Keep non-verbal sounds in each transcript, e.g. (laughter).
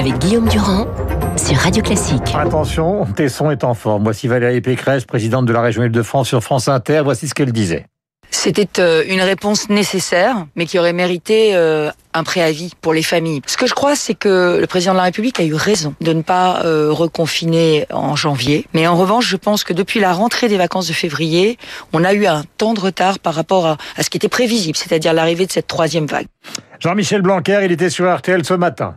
avec Guillaume Durand sur Radio Classique. Attention, Tesson est en forme. Voici Valérie Pécresse, présidente de la région Île-de-France sur France Inter. Voici ce qu'elle disait. C'était euh, une réponse nécessaire, mais qui aurait mérité euh, un préavis pour les familles. Ce que je crois, c'est que le président de la République a eu raison de ne pas euh, reconfiner en janvier. Mais en revanche, je pense que depuis la rentrée des vacances de février, on a eu un temps de retard par rapport à, à ce qui était prévisible, c'est-à-dire l'arrivée de cette troisième vague. Jean-Michel Blanquer, il était sur RTL ce matin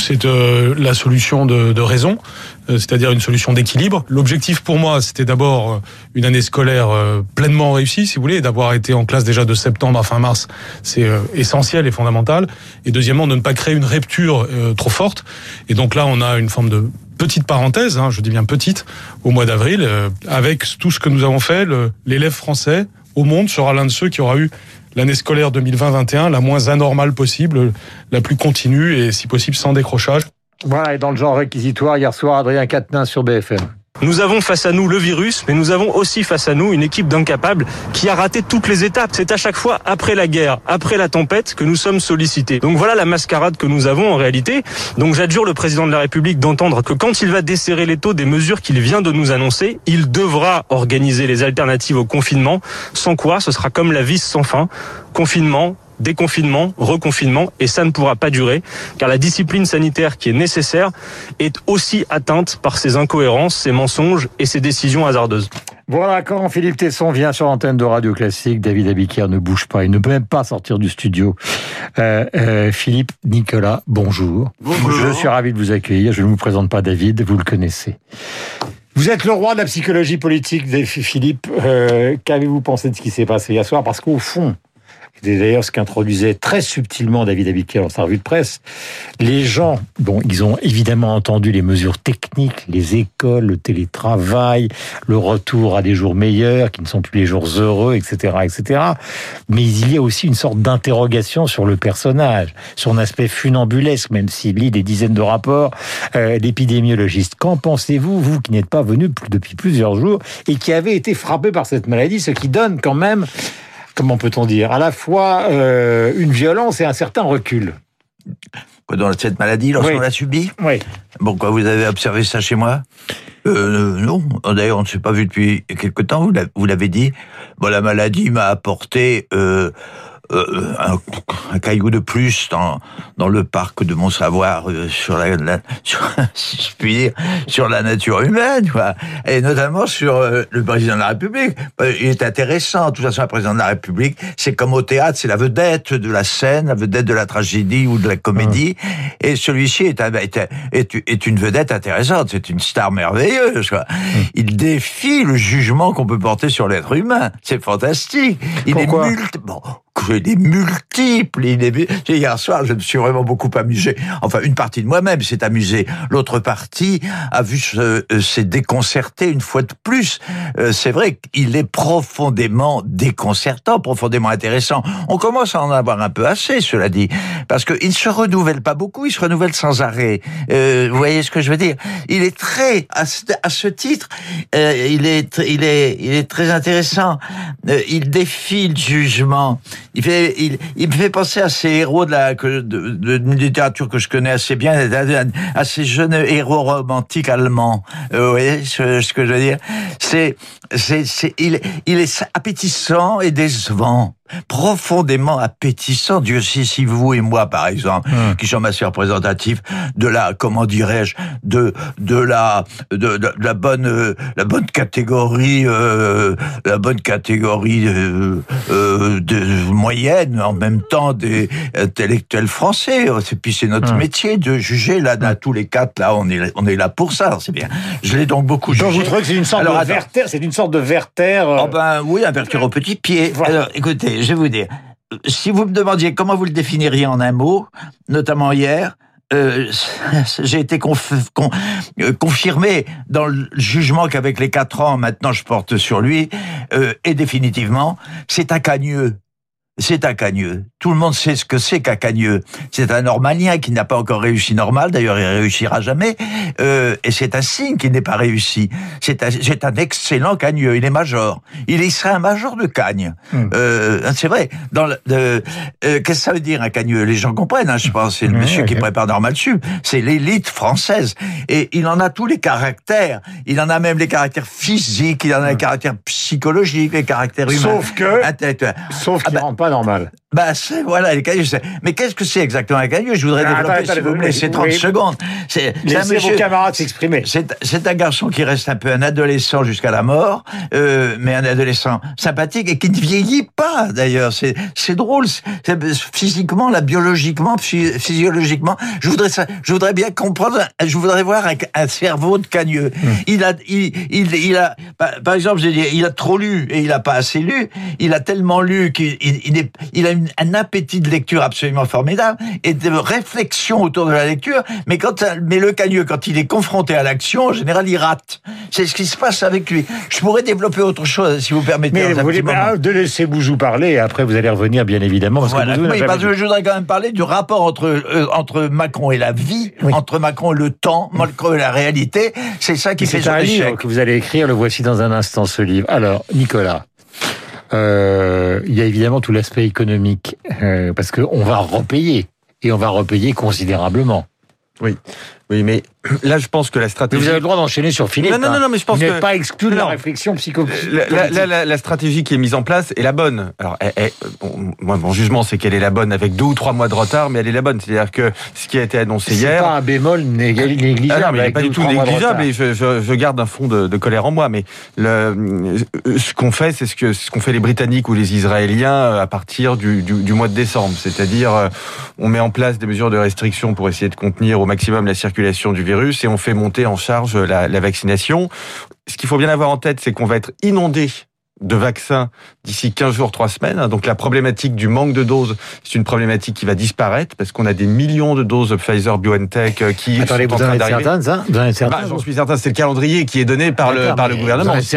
c'est euh, la solution de, raison, euh, c'est-à-dire une solution d'équilibre. L'objectif pour moi, c'était d'abord euh, une année scolaire pleinement réussie, si vous voulez, d'avoir été en classe déjà de septembre à fin mars, c'est essentiel et fondamental. Et deuxièmement, de ne pas créer une rupture trop forte. Et donc là, on a une forme de petite parenthèse, hein, je dis bien petite, au mois d'avril, avec tout ce que nous avons fait, l'élève français au monde sera l'un de ceux qui aura eu l'année scolaire 2020-21 la moins anormale possible, la plus continue et si possible sans décrochage. Voilà, et dans le genre réquisitoire, hier soir, Adrien Quatennens sur BFM. Nous avons face à nous le virus, mais nous avons aussi face à nous une équipe d'incapables qui a raté toutes les étapes. C'est à chaque fois après la guerre, après la tempête, que nous sommes sollicités. Donc voilà la mascarade que nous avons en réalité. Donc j'adjure le président de la République d'entendre que quand il va desserrer les taux des mesures qu'il vient de nous annoncer, il devra organiser les alternatives au confinement, sans quoi ce sera comme la vis sans fin. Confinement, déconfinement, reconfinement, et ça ne pourra pas durer, car la discipline sanitaire qui est nécessaire est aussi atteinte par ces incohérences, ces mensonges et ces décisions hasardeuses. Voilà, quand Philippe Tesson vient sur l'antenne de Radio Classique, David Abiquière ne bouge pas, il ne peut même pas sortir du studio. Euh, euh, Philippe Nicolas, bonjour. Bonjour. Je suis ravi de vous accueillir, je ne vous présente pas David, vous le connaissez. Vous êtes le roi de la psychologie politique, Philippe. Euh, Qu'avez-vous pensé de ce qui s'est passé hier soir? Parce qu'au fond, c'est d'ailleurs ce qu'introduisait très subtilement David Abiquier dans sa revue de presse. Les gens, bon, ils ont évidemment entendu les mesures techniques, les écoles, le télétravail, le retour à des jours meilleurs, qui ne sont plus les jours heureux, etc., etc. Mais il y a aussi une sorte d'interrogation sur le personnage, un aspect funambulesque, même s'il lit des dizaines de rapports euh, d'épidémiologistes. Qu'en pensez-vous, vous qui n'êtes pas venu depuis plusieurs jours et qui avez été frappé par cette maladie, ce qui donne quand même comment peut-on dire, à la fois euh, une violence et un certain recul. Dans cette maladie, lorsqu'on l'a subie Oui. Bon, quoi, vous avez observé ça chez moi? Euh, Non. D'ailleurs, on ne s'est pas vu depuis quelque temps, vous l'avez dit. Bon, la maladie m'a apporté... Euh, euh, un, caillou de plus dans, dans le parc de mon savoir euh, sur la, sur, (laughs) si je puis dire, sur la nature humaine, quoi. et notamment sur euh, le président de la République. Il est intéressant, de toute façon, le président de la République, c'est comme au théâtre, c'est la vedette de la scène, la vedette de la tragédie ou de la comédie, mmh. et celui-ci est, est, est, est, une vedette intéressante, c'est une star merveilleuse. Quoi. Mmh. Il défie le jugement qu'on peut porter sur l'être humain, c'est fantastique. Il Pourquoi? est multi... bon, des multiples. Hier soir, je me suis vraiment beaucoup amusé. Enfin, une partie de moi-même s'est amusée. L'autre partie a vu se, euh, s'est déconcerté une fois de plus. Euh, c'est vrai qu'il est profondément déconcertant, profondément intéressant. On commence à en avoir un peu assez, cela dit, parce qu'il ne se renouvelle pas beaucoup, il se renouvelle sans arrêt. Euh, vous voyez ce que je veux dire? Il est très, à ce titre, euh, il est, il est, il est très intéressant. Euh, il défie le jugement il, fait, il, il, me fait penser à ces héros de la de, de, littérature que je connais assez bien, à ces jeunes héros romantiques allemands. Euh, vous voyez ce, ce, que je veux dire? C'est, c'est, il, il est appétissant et décevant profondément appétissant. Dieu sait si vous et moi, par exemple, hum. qui sommes assez représentatifs de la, comment dirais-je, de de la de, de, la bonne euh, la bonne catégorie euh, la bonne catégorie euh, de moyenne en même temps des intellectuels français. Et puis c'est notre hum. métier de juger là dans hum. tous les quatre là on est on est là pour ça. C'est bien. Je l'ai donc beaucoup jugé. Donc vous trouvez que c'est une sorte de verter, c'est une sorte de verter. Oh ben oui, un verter au petit pied. Alors écoutez je vais vous dire, si vous me demandiez comment vous le définiriez en un mot, notamment hier, euh, (laughs) j'ai été euh, confirmé dans le jugement qu'avec les quatre ans, maintenant je porte sur lui, euh, et définitivement, c'est un cagneux. C'est un cagneux. Tout le monde sait ce que c'est qu'un cagneux. C'est un normalien qui n'a pas encore réussi normal, d'ailleurs il réussira jamais, euh, et c'est un signe qu'il n'est pas réussi. C'est un, un excellent cagneux, il est major. Il serait un major de cagne. Hmm. Euh, c'est vrai. Dans le, euh, Qu'est-ce que ça veut dire un cagneux? Les gens comprennent, hein, je pense. C'est le Ouais, monsieur qui prépare Normal Sup. C'est l'élite française. Et il en a tous les caractères. Il en a même les caractères physiques, il en a les caractères psychologiques, les caractères humains. Sauf que-. Sauf qu'il Ah bah- pas normal. Bah, c'est, voilà, les cailloux, Mais qu'est-ce que c'est exactement un caillou Je voudrais développer, attendez, si attendez, vous me laissez 30 oui. secondes. C'est, c'est un Laissez vos camarades s'exprimer. c'est, c'est un garçon qui reste un peu un adolescent jusqu'à la mort, euh, mais un adolescent sympathique et qui ne vieillit pas d'ailleurs. C'est, c'est drôle. C'est, physiquement, là, biologiquement, phy- physiologiquement, je voudrais ça, je voudrais bien comprendre. Je voudrais voir un, un cerveau de cagneux. Il a, il, il, il a, par, exemple, j'ai dit, il a trop lu et il a pas assez lu. Il a tellement lu qu'il il, il a une- un appétit de lecture absolument formidable et de réflexion autour de la lecture. Mais quand, mais le cagneux, quand il est confronté à l'action, en général, il rate. C'est ce qui se passe avec lui. Je pourrais développer autre chose, si vous permettez. Mais vous voulez pas de laisser Bouzou parler, et après vous allez revenir, bien évidemment, parce Voilà. que Oui, parce que je voudrais quand même parler du rapport entre euh, entre Macron et la vie, Oui. entre Macron et le temps, Macron et la réalité. C'est ça qui fait C'est son un échec. que vous allez écrire, le voici dans un instant, ce livre. Alors, Nicolas, euh, il y a évidemment tout l'aspect économique, euh, parce qu'on va repayer, et on va repayer considérablement. Oui, mais (clears throat) là, je pense que la Mais stratégie. vous avez le droit d'enchaîner sur Philippe. Non, non, hein. non, non, mais je pense Vous que- pas exclu de la réflexion psycho La, la- la- la- stratégie qui est mise en place est la bonne. Alors, elle- elle- bon, moi, mon jugement, c'est qu'elle est la bonne avec deux ou trois mois de retard, mais elle est la bonne. C'est-à-dire que ce qui a été annoncé C'est hier. pas un bémol néga- négligeable. Ah non, mais il n'est pas du ou tout négligeable et je, je, je garde un fond de, de colère en moi. Mais le, ce qu'on fait, c'est ce que ce qu'ont fait les Britanniques ou les Israéliens euh, à partir du, du, du mois de décembre. C'est-à-dire, euh, on met en place des mesures de restriction pour essayer de contenir au maximum la circulation du virus et on fait monter en charge la, la vaccination. Ce qu'il faut bien avoir en tête, c'est qu'on va être inondé de vaccins d'ici 15 jours, 3 semaines. Donc la problématique du manque de doses, c'est une problématique qui va disparaître parce qu'on a des millions de doses Pfizer BioNTech euh, qui Attendez, sont en vous en train d'arriver. Bah, j'en suis certain, c'est le calendrier qui est donné par le par le gouvernement. si.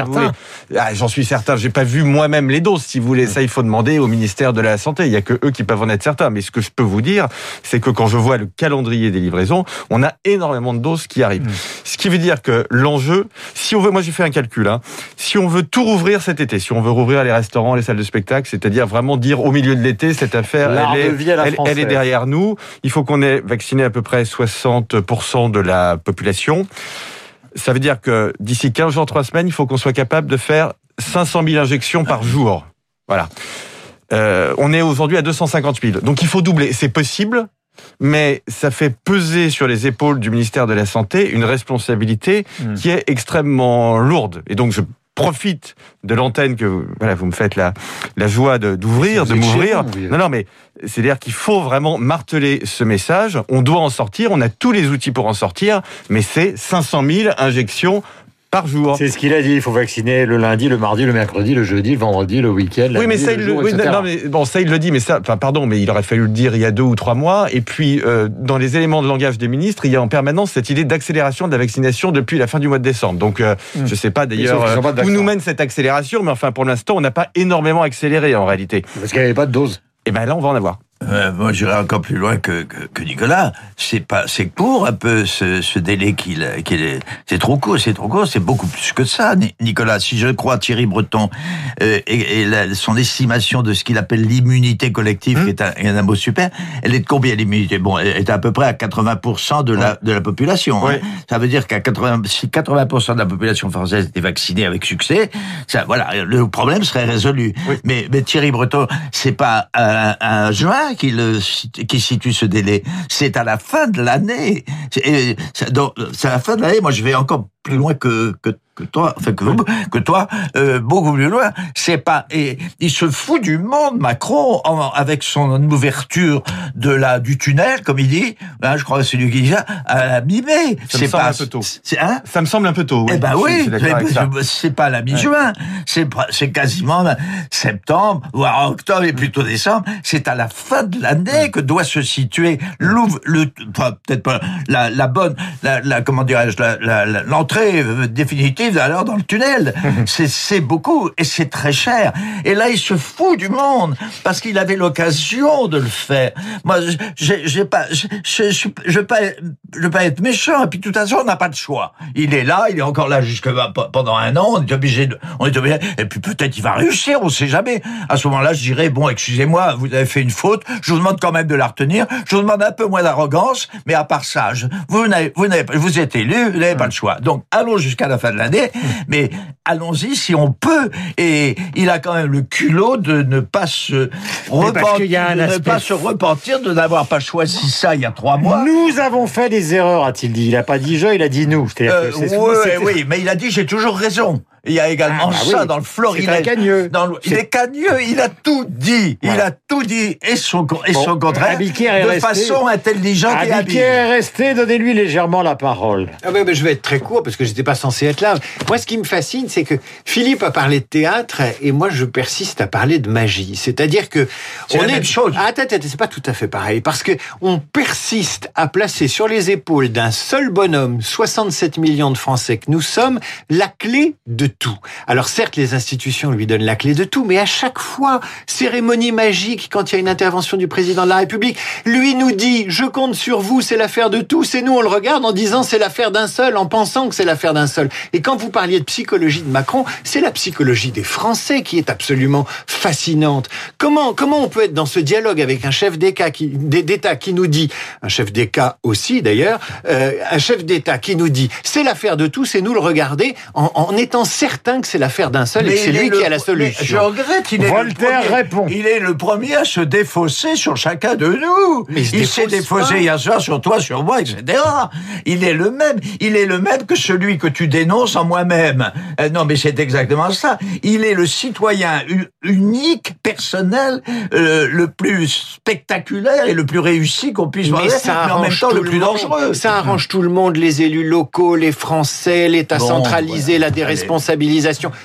Ah, j'en suis certain. J'ai pas vu moi-même les doses. Si vous voulez, ça il faut demander au ministère de la santé. Il y a que eux qui peuvent en être certains. Mais ce que je peux vous dire, c'est que quand je vois le calendrier des livraisons, on a énormément de doses qui arrivent. Ce qui veut dire que l'enjeu, si on veut, moi j'ai fait un calcul, hein, si on veut tout rouvrir cet été, si on veut rouvrir les restaurants, les salles de spectacle, c'est-à-dire vraiment dire au milieu de l'été, cette affaire, elle est, elle- elle derrière nous. Il faut qu'on ait vacciné à peu près 60% de la population. Ça veut dire que d'ici 15 jours, 3 semaines, il faut qu'on soit capable de faire 500 000 injections par jour. Voilà. Euh, on est aujourd'hui à 250 000. Donc il faut doubler. C'est possible, mais ça fait peser sur les épaules du ministère de la Santé une responsabilité Hmm. qui est extrêmement lourde. Et donc je profite de l'antenne que vous- voilà, vous me faites la, la joie de- d'ouvrir, de m'ouvrir. Non, non, mais c'est-à-dire qu'il faut vraiment marteler ce message. On doit en sortir. On a tous les outils pour en sortir, mais c'est 500 000 injections par jour. C'est ce qu'il a dit. Il faut vacciner le lundi, le mardi, le mercredi, le jeudi, le vendredi, le week-end. Oui, mais nuit, ça, le il jour, le, oui, non, mais bon, ça, il le dit, mais ça, enfin, pardon, mais il aurait fallu le dire il y a deux ou trois mois. Et puis, euh, dans les éléments de langage des ministres, il y a en permanence cette idée d'accélération de la vaccination depuis la fin du mois de décembre. Donc, euh, Hmm. je sais pas d'ailleurs euh, où nous mène cette accélération, mais enfin, pour l'instant, on n'a pas énormément accéléré en réalité. Parce qu'il n'y avait pas de dose. Et ben là, on va en avoir. Euh, moi, j'irai encore plus loin que, que, que Nicolas. C'est pas, c'est court un peu ce, ce délai qu'il, qu'il est. C'est trop court, c'est trop court. C'est beaucoup plus que ça, Ni- Nicolas. Si je crois Thierry Breton euh, et, et la- son estimation de ce qu'il appelle l'immunité collective, qui est un, un mot super, elle est de combien l'immunité? Bon, elle est à peu près à 80% de la de la population. hein. Ouais. Ça veut dire qu'à 80, si 80% de la population française était vaccinée avec succès, ça, voilà, le problème serait résolu. Oui. Mais, mais Thierry Breton, c'est pas à, à juin qui situe ce délai, c'est à la fin de l'année. C'est et c'est donc, c'est à la fin de l'année. Moi, je vais encore plus loin que que, que toi, enfin que, que toi, euh, beaucoup plus loin. C'est pas et il se fout du monde, Macron, en- avec son ouverture de la du tunnel, comme il dit. Hein, je crois que c'est lui qui dit ça à la mi-mai. Ça me C'est semble pas un peu tôt. C'est hein? Ça me semble un peu tôt. eh ben oui, c'est- pas la mi-juin, c'est pr- c'est quasiment septembre, voire octobre et plutôt décembre. C'est à la fin de l'année que doit se situer l'ouvre, le, enfin, peut-être pas la, la bonne, la, la comment dirais-je, l'entrée euh, définitive alors dans le tunnel. c'est c'est beaucoup et c'est très cher. Et là, il se fout du monde parce qu'il avait l'occasion de le faire. Moi, j'ai pas, je je pas, je pas être méchant. Et puis de toute façon, on n'a pas de choix. Il est là, il est encore là jusque pendant un an. On est obligé de, on est obligé. Et puis peut-être il va réussir, on sait jamais. À ce moment-là, je dirais bon, excusez-moi, vous avez fait une faute. Je vous demande quand même de la retenir. Je vous demande un peu moins d'arrogance, mais à part ça, je, vous n'avez, vous n'avez, vous êtes élu, vous n'avez pas le choix. Donc allons jusqu'à la fin de l'année, mais allons-y si on peut. Et il a quand même le culot de ne pas se repentir, de ne pas se repentir de n'avoir pas choisi ça il y a trois mois. Nous avons fait des erreurs, a-t-il dit. Il n'a pas dit je, il a dit nous. Euh, oui, oui, mais il a dit j'ai toujours raison. Il y a également ah, bah ça dans le florilège. cagneux. Dans le, il est cagneux, il a tout dit. Il a tout dit et son, et son contraire de façon intelligente et habile. est resté, donnez-lui légèrement la parole. Ah mais je vais être très court parce que j'étais pas censé être là. Moi, ce qui me fascine, c'est que Philippe a parlé de théâtre et moi, je persiste à parler de magie. C'est-à-dire que on la est même chose. Ah, attends, c'est pas tout à fait pareil parce que on persiste à placer sur les épaules d'un seul bonhomme, 67 millions de Français que nous sommes, la clé de Alors certes, les institutions lui donnent la clé de tout, mais à chaque fois, cérémonie magique, quand il y a une intervention du président de la République, lui nous dit, je compte sur vous, c'est l'affaire de tous, et nous on le regarde en disant c'est l'affaire d'un seul, en pensant que c'est l'affaire d'un seul. Et quand vous parliez de psychologie de Macron, c'est la psychologie des Français qui est absolument fascinante. Comment, comment on peut être dans ce dialogue avec un chef d'État qui, d'État qui nous dit, un chef d'État aussi d'ailleurs, euh, un chef d'État qui nous dit c'est l'affaire de tous, et nous le regarder en, en étant certain que c'est l'affaire d'un seul et que c'est lui qui a la solution. Je regrette, il est Voltaire le répond. Il est le premier à se défausser sur chacun de nous. Mais il, il s'est défaussé hier soir sur toi, sur moi, etc. Il est le même. Il est le même que celui que tu dénonces en moi-même. Euh, non, mais c'est exactement ça. Il est le citoyen unique, personnel, euh, le plus spectaculaire et le plus réussi qu'on puisse voir, mais en même temps le plus dangereux. Ça arrange tout le monde, les élus locaux, les Français, l'État centralisé, la déresponsabilisation.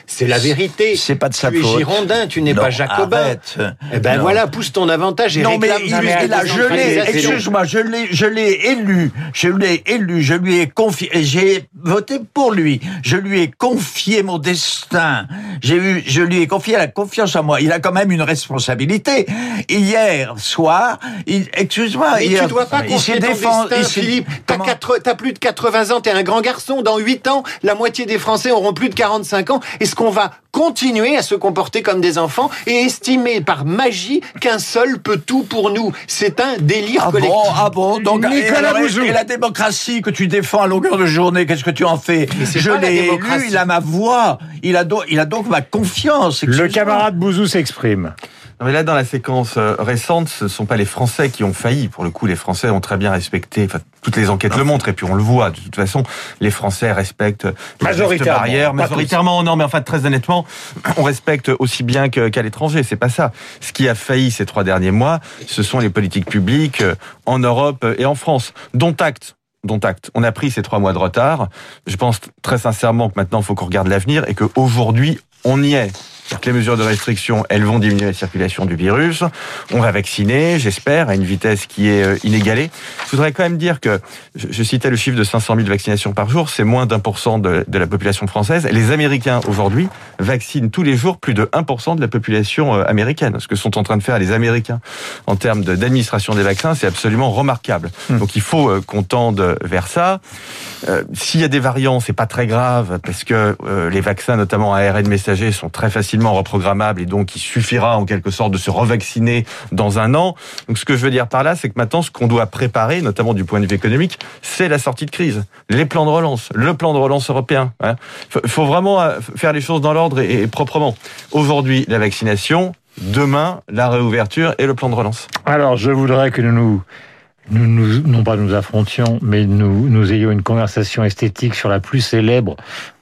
C'est la vérité. C'est pas de sa tu faute. Tu es girondin, tu n'es pas jacobin. Arrête. Eh ben Non. voilà, pousse ton avantage et Non, mais réclame il, ta il a, je l'ai, excuse-moi, je l'ai, je l'ai élu, je l'ai élu, je lui ai confié, j'ai voté pour lui, je lui ai confié mon destin, j'ai eu, je lui ai confié la confiance en moi. Il a quand même une responsabilité. Hier soir, il, excuse-moi, Mais hier, tu dois pas il confier s'est défendu, il Philippe. T'as plus de 80 ans, t'es un grand garçon. Dans 8 ans, la moitié des Français auront plus de 45 ans. Est-ce qu'on va continuer à se comporter comme des enfants et estimer par magie qu'un seul peut tout pour nous? C'est un délire Ah collectif. bon, ah bon, donc et, Nicolas alors, Bouzou. et la démocratie que tu défends à longueur de journée, qu'est-ce que tu en fais? Je l'ai élu, il a ma voix, il a, donc, il a donc ma confiance. Le camarade Bouzou s'exprime. Non, mais là, dans la séquence euh, récente, ce ne sont pas les Français qui ont failli. Pour le coup, les Français ont très bien respecté. Enfin, toutes les enquêtes le montrent, et puis on le voit. De toute façon, les Français respectent Majoritairement, barrières. Majoritairement, non, mais enfin, très honnêtement, on respecte aussi bien qu'à l'étranger. C'est pas ça. Ce qui a failli ces trois derniers mois, ce sont les politiques publiques euh, en Europe et en France, dont acte dont acte. On a pris ces trois mois de retard. Je pense très sincèrement que maintenant, il faut qu'on regarde l'avenir et qu'aujourd'hui, on y est. Les mesures de restriction, elles vont diminuer la circulation du virus. On va vacciner, j'espère, à une vitesse qui est euh, inégalée. Je voudrais quand même dire que, je, citais le chiffre de 500 000 vaccinations par jour, c'est moins d'un pour cent de, la population française. Les Américains, aujourd'hui, vaccinent tous les jours plus de 1% de la population euh, américaine. Ce que sont en train de faire les Américains en termes de- d'administration des vaccins, c'est absolument remarquable. Donc il faut euh, qu'on tende vers ça. Euh, S'il y a des variants, c'est pas très grave parce que euh, les vaccins, notamment à ARN messager, sont très facilement reprogrammables et donc il suffira en quelque sorte de se revacciner dans un an. Donc ce que je veux dire par là, c'est que maintenant, ce qu'on doit préparer, notamment du point de vue économique, c'est la sortie de crise, les plans de relance, le plan de relance européen. Il faut, faut vraiment euh, faire les choses dans l'ordre et proprement. Aujourd'hui, la vaccination. Demain, la réouverture et le plan de relance. Alors, je voudrais que nous nous, nous, nous- non pas nous affrontions, mais nous, nous ayons une conversation esthétique sur la plus célèbre,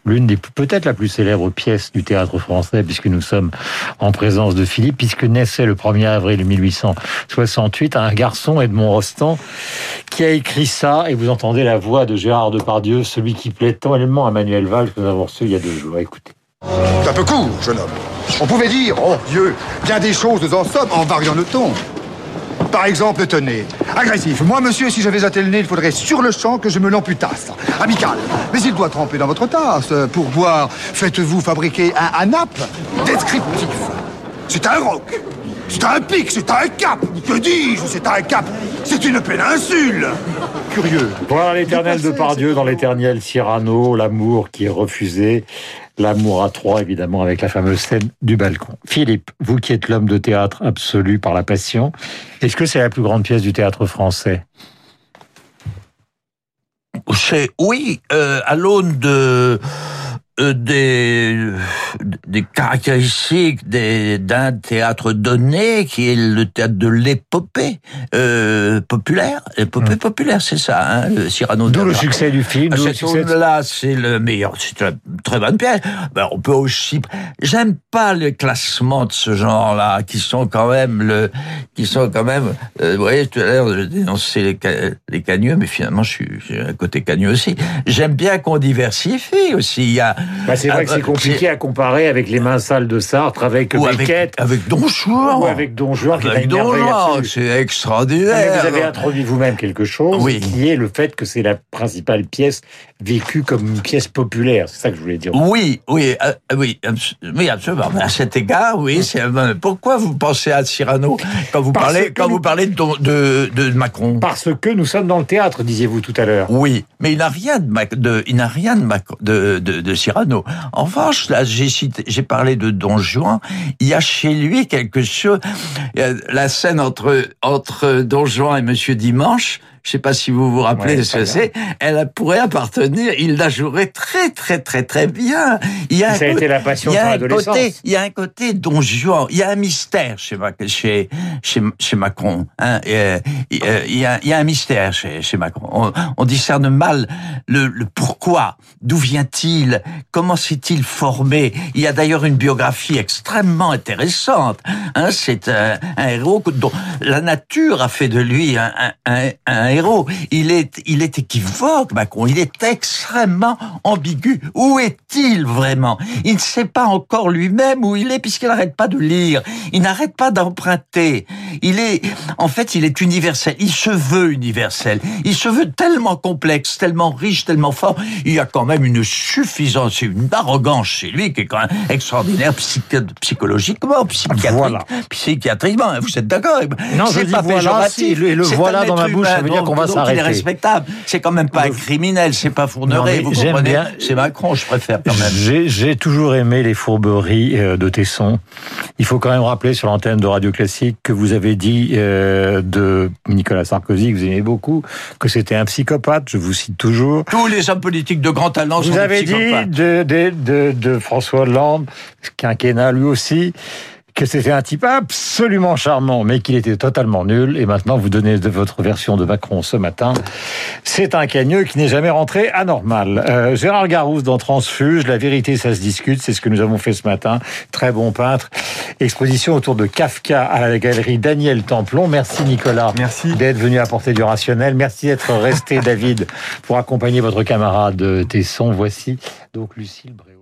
l'une des peut-être la plus célèbre pièce du théâtre français, puisque nous sommes en présence de Philippe, puisque naissait le 1er avril 1868 un garçon, Edmond Rostand, qui a écrit ça, et vous entendez la voix de Gérard Depardieu, celui qui plaît tellement à Manuel Valls que nous avons reçu il y a deux jours. Écoutez. C'est un peu court, jeune homme. On pouvait dire, oh Dieu, bien des choses en somme en variant le ton. Par exemple, tenez. Agressif. Moi, monsieur, si j'avais un tel nez, il faudrait sur le champ que je me l'amputasse. Amical. Mais il doit tremper dans votre tasse. Pour boire, faites-vous fabriquer un ANAP descriptif. C'est un roc. C'est un pic, c'est un cap. Que dis-je? C'est un cap. C'est une péninsule. Curieux. Voilà l'éternel de Pardieu dans l'éternel Cyrano, l'amour qui est refusé. L'amour à trois, évidemment, avec la fameuse scène du balcon. Philippe, vous qui êtes l'homme de théâtre absolu par la passion, est-ce que c'est la plus grande pièce du théâtre français? C'est oui, euh, à l'aune de des, des caractéristiques des- d'un théâtre donné qui est le théâtre de l'épopée euh, populaire. L'épopée populaire, c'est ça, hein, le Cyrano. D'où le succès du film, le cette là c'est le meilleur. C'est une très bonne pièce. Ben, on peut aussi. J'aime pas les classements de ce genre-là, qui sont quand même le, qui sont quand même. euh, vous voyez, tout à l'heure, je dénonçais les, les cagneux, mais finalement, je suis j'ai un côté cagneux aussi. J'aime bien qu'on diversifie aussi. Il y a. Bah, c'est vrai que Ah, c'est compliqué à comparer avec les mains sales de Sartre, avec Ou Beckett, avec Don Juan. ou avec Don Juan, Avec Don Juan, c'est Mais extraordinaire. Vous avez introduit vous-même quelque chose Oui. qui est le fait que c'est la principale pièce vécue comme une pièce populaire. C'est ça que je voulais dire. Oui, oui, euh, oui, oui, absolument. À cet égard, oui. c'est- euh, Pourquoi vous pensez à Cyrano quand vous Parce parlez quand nous- vous parlez de, de, de Macron? Parce que nous sommes dans le théâtre, disiez-vous tout à l'heure. Oui, mais il n'a rien de, il n'a rien de, Macron- de, de, de En revanche, là, j'ai parlé de Don Juan. Il y a chez lui quelque chose. euh, La scène entre entre Don Juan et Monsieur Dimanche. Je sais pas si vous vous rappelez Ouais, ce que c'est. Elle pourrait appartenir. Il la jouerait très très très très bien. Il y a Ça a un été co- la passion il y a un côté, il y a un côté Don Juan. Il y a un mystère chez chez chez, chez Macron. Hein, et, euh, il euh, y a il y a un mystère chez chez Macron. On, on discerne mal le, le pourquoi. D'où vient-il Comment s'est-il formé Il y a d'ailleurs une biographie extrêmement intéressante. Hein, c'est un, un héros dont la nature a fait de lui un, un, un, un héros. Il est il est équivoque, Macron. Il est extrêmement ambigu. Où est-il vraiment? Il ne sait pas encore lui-même où il est puisqu'il n'arrête pas de lire. Il n'arrête pas d'emprunter. Il est, en fait, il est universel. Il se veut universel. Il se veut tellement complexe, tellement riche, tellement fort. Il y a quand même une suffisance, une arrogance chez lui qui est quand même extraordinaire psy- psychologiquement, psychiatrique, Voilà. psychiatriquement. Vous êtes d'accord Non, je C'est dis pas voilà, péjoratif. si, le- le voilà dans ma bouche, ça humain, veut dire donc- qu'on va donc Il est s'arrêter. respectable. C'est quand même pas un criminel. C'est pas mais Vous comprenez bien- C'est Macron, je préfère quand même. J'ai toujours aimé les fourberies euh, de Tesson. Il faut quand même rappeler sur l'antenne de Radio Classique que vous avez dit euh, de Nicolas Sarkozy, que vous aimez beaucoup, que c'était un psychopathe. Je vous cite toujours. Tous les hommes politiques de grand talent sont Vous des avez dit psychopathes. de, de, de, de François Hollande, quinquennat lui aussi, que c'était un type absolument charmant, mais qu'il était totalement nul. Et maintenant, vous donnez de votre version de Macron ce matin. C'est un cagneux qui n'est jamais rentré anormal. Euh, Gérard Garousse dans Transfuge, la vérité, ça se discute. C'est ce que nous avons fait ce matin. Très bon peintre. Exposition autour de Kafka à la galerie Daniel Templon. Merci Nicolas. Merci. D'être venu apporter du rationnel. Merci d'être resté, (laughs) David, pour accompagner votre camarade Tesson. Voici donc Lucille Bréau.